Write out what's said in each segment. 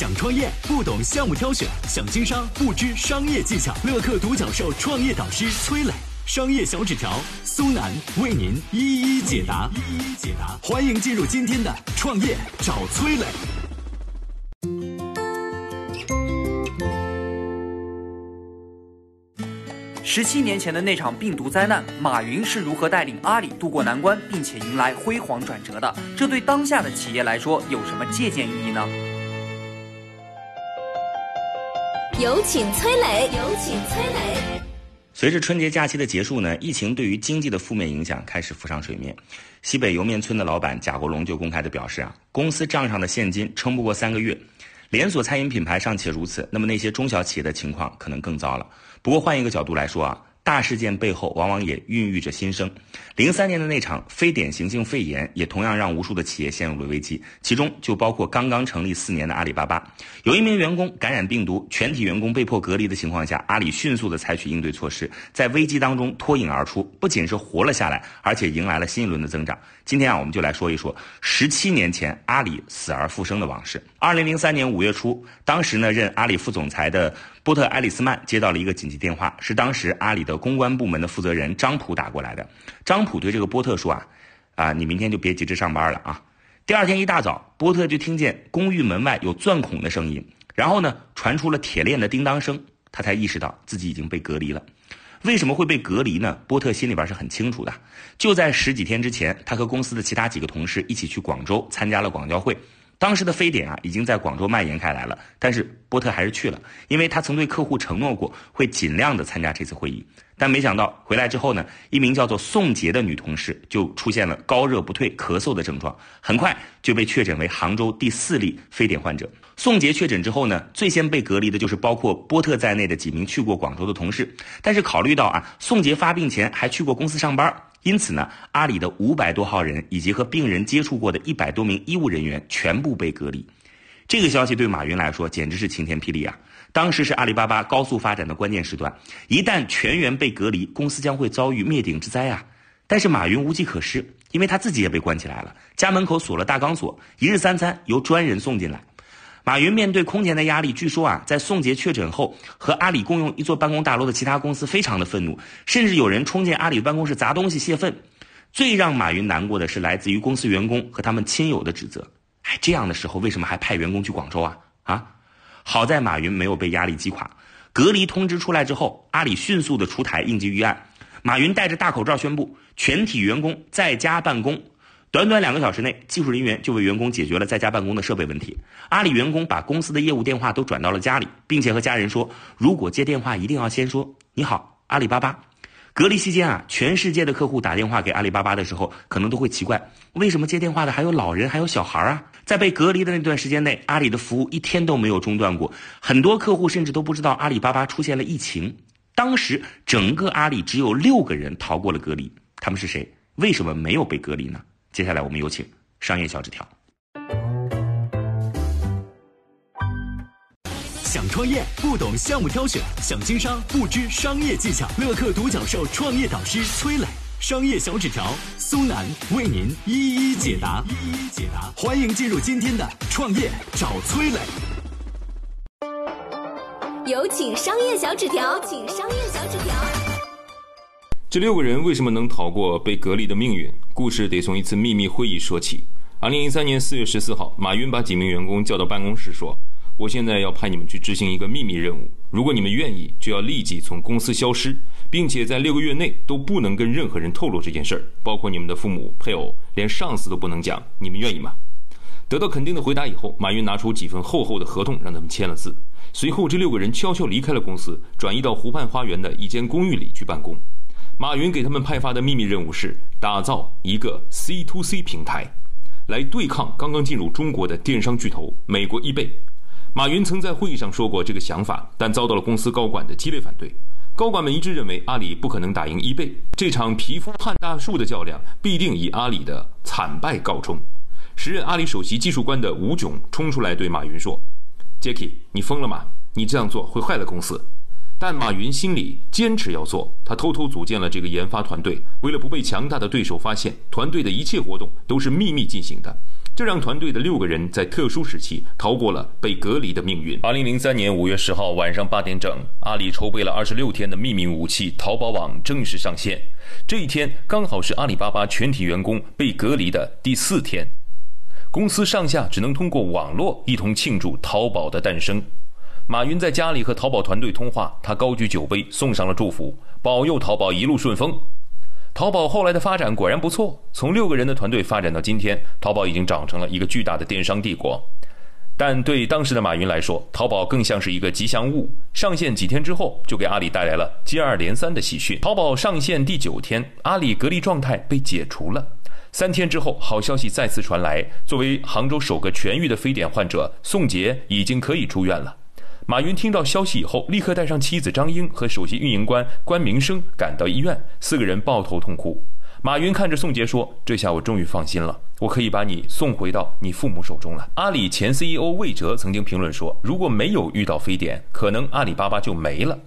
想创业不懂项目挑选，想经商不知商业技巧。乐客独角兽创业导师崔磊，商业小纸条苏南为您一一解答。一一解答，欢迎进入今天的创业找崔磊。十七年前的那场病毒灾难，马云是如何带领阿里渡过难关，并且迎来辉煌转折的？这对当下的企业来说有什么借鉴意义呢？有请崔磊，有请崔磊。随着春节假期的结束呢，疫情对于经济的负面影响开始浮上水面。西北莜面村的老板贾国龙就公开的表示啊，公司账上的现金撑不过三个月。连锁餐饮品牌尚且如此，那么那些中小企业的情况可能更糟了。不过换一个角度来说啊。大事件背后往往也孕育着新生。零三年的那场非典型性肺炎，也同样让无数的企业陷入了危机，其中就包括刚刚成立四年的阿里巴巴。有一名员工感染病毒，全体员工被迫隔离的情况下，阿里迅速的采取应对措施，在危机当中脱颖而出，不仅是活了下来，而且迎来了新一轮的增长。今天啊，我们就来说一说十七年前阿里死而复生的往事。二零零三年五月初，当时呢任阿里副总裁的。波特·埃里斯曼接到了一个紧急电话，是当时阿里的公关部门的负责人张普打过来的。张普对这个波特说：“啊，啊，你明天就别急着上班了啊。”第二天一大早，波特就听见公寓门外有钻孔的声音，然后呢，传出了铁链的叮当声，他才意识到自己已经被隔离了。为什么会被隔离呢？波特心里边是很清楚的。就在十几天之前，他和公司的其他几个同事一起去广州参加了广交会。当时的非典啊，已经在广州蔓延开来了，但是波特还是去了，因为他曾对客户承诺过会尽量的参加这次会议。但没想到回来之后呢，一名叫做宋杰的女同事就出现了高热不退、咳嗽的症状，很快就被确诊为杭州第四例非典患者。宋杰确诊之后呢，最先被隔离的就是包括波特在内的几名去过广州的同事。但是考虑到啊，宋杰发病前还去过公司上班。因此呢，阿里的五百多号人以及和病人接触过的一百多名医务人员全部被隔离。这个消息对马云来说简直是晴天霹雳啊！当时是阿里巴巴高速发展的关键时段，一旦全员被隔离，公司将会遭遇灭顶之灾啊！但是马云无计可施，因为他自己也被关起来了，家门口锁了大钢锁，一日三餐由专人送进来。马云面对空前的压力，据说啊，在宋杰确诊后，和阿里共用一座办公大楼的其他公司非常的愤怒，甚至有人冲进阿里办公室砸东西泄愤。最让马云难过的是来自于公司员工和他们亲友的指责。哎，这样的时候为什么还派员工去广州啊？啊，好在马云没有被压力击垮。隔离通知出来之后，阿里迅速的出台应急预案，马云戴着大口罩宣布全体员工在家办公。短短两个小时内，技术人员就为员工解决了在家办公的设备问题。阿里员工把公司的业务电话都转到了家里，并且和家人说，如果接电话一定要先说“你好，阿里巴巴”。隔离期间啊，全世界的客户打电话给阿里巴巴的时候，可能都会奇怪，为什么接电话的还有老人，还有小孩啊？在被隔离的那段时间内，阿里的服务一天都没有中断过，很多客户甚至都不知道阿里巴巴出现了疫情。当时整个阿里只有六个人逃过了隔离，他们是谁？为什么没有被隔离呢？接下来我们有请商业小纸条。想创业不懂项目挑选，想经商不知商业技巧。乐客独角兽创业导师崔磊，商业小纸条苏楠为您一一解答。一一解答，欢迎进入今天的创业找崔磊。有请商业小纸条，请商业小纸条。这六个人为什么能逃过被隔离的命运？故事得从一次秘密会议说起。二零一三年四月十四号，马云把几名员工叫到办公室，说：“我现在要派你们去执行一个秘密任务。如果你们愿意，就要立即从公司消失，并且在六个月内都不能跟任何人透露这件事儿，包括你们的父母、配偶，连上司都不能讲。你们愿意吗？”得到肯定的回答以后，马云拿出几份厚厚的合同，让他们签了字。随后，这六个人悄悄离开了公司，转移到湖畔花园的一间公寓里去办公。马云给他们派发的秘密任务是打造一个 C to C 平台，来对抗刚刚进入中国的电商巨头美国易贝。马云曾在会议上说过这个想法，但遭到了公司高管的激烈反对。高管们一致认为阿里不可能打赢易贝，这场皮肤撼大树的较量必定以阿里的惨败告终。时任阿里首席技术官的吴炯冲出来对马云说 j a c k e 你疯了吗？你这样做会坏了公司。”但马云心里坚持要做，他偷偷组建了这个研发团队。为了不被强大的对手发现，团队的一切活动都是秘密进行的。这让团队的六个人在特殊时期逃过了被隔离的命运。二零零三年五月十号晚上八点整，阿里筹备了二十六天的秘密武器淘宝网正式上线。这一天刚好是阿里巴巴全体员工被隔离的第四天，公司上下只能通过网络一同庆祝淘宝的诞生。马云在家里和淘宝团队通话，他高举酒杯，送上了祝福，保佑淘宝一路顺风。淘宝后来的发展果然不错，从六个人的团队发展到今天，淘宝已经长成了一个巨大的电商帝国。但对当时的马云来说，淘宝更像是一个吉祥物。上线几天之后，就给阿里带来了接二连三的喜讯。淘宝上线第九天，阿里隔离状态被解除了。三天之后，好消息再次传来，作为杭州首个痊愈的非典患者，宋杰已经可以出院了。马云听到消息以后，立刻带上妻子张英和首席运营官关明生赶到医院，四个人抱头痛哭。马云看着宋杰说：“这下我终于放心了，我可以把你送回到你父母手中了。”阿里前 CEO 魏哲曾经评论说：“如果没有遇到非典，可能阿里巴巴就没了。”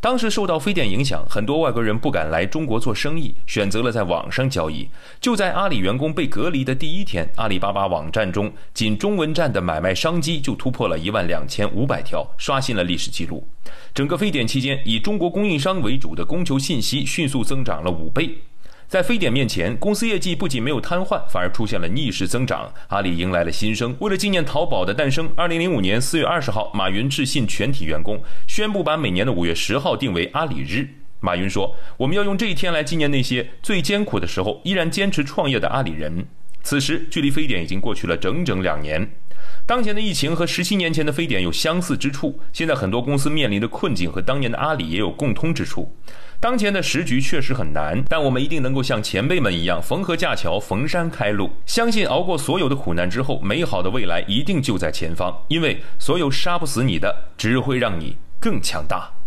当时受到非典影响，很多外国人不敢来中国做生意，选择了在网上交易。就在阿里员工被隔离的第一天，阿里巴巴网站中仅中文站的买卖商机就突破了一万两千五百条，刷新了历史记录。整个非典期间，以中国供应商为主的供求信息迅速增长了五倍。在非典面前，公司业绩不仅没有瘫痪，反而出现了逆势增长。阿里迎来了新生。为了纪念淘宝的诞生，二零零五年四月二十号，马云致信全体员工，宣布把每年的五月十号定为阿里日。马云说：“我们要用这一天来纪念那些最艰苦的时候依然坚持创业的阿里人。”此时，距离非典已经过去了整整两年。当前的疫情和十七年前的非典有相似之处，现在很多公司面临的困境和当年的阿里也有共通之处。当前的时局确实很难，但我们一定能够像前辈们一样逢河架桥、逢山开路。相信熬过所有的苦难之后，美好的未来一定就在前方。因为所有杀不死你的，只会让你更强大。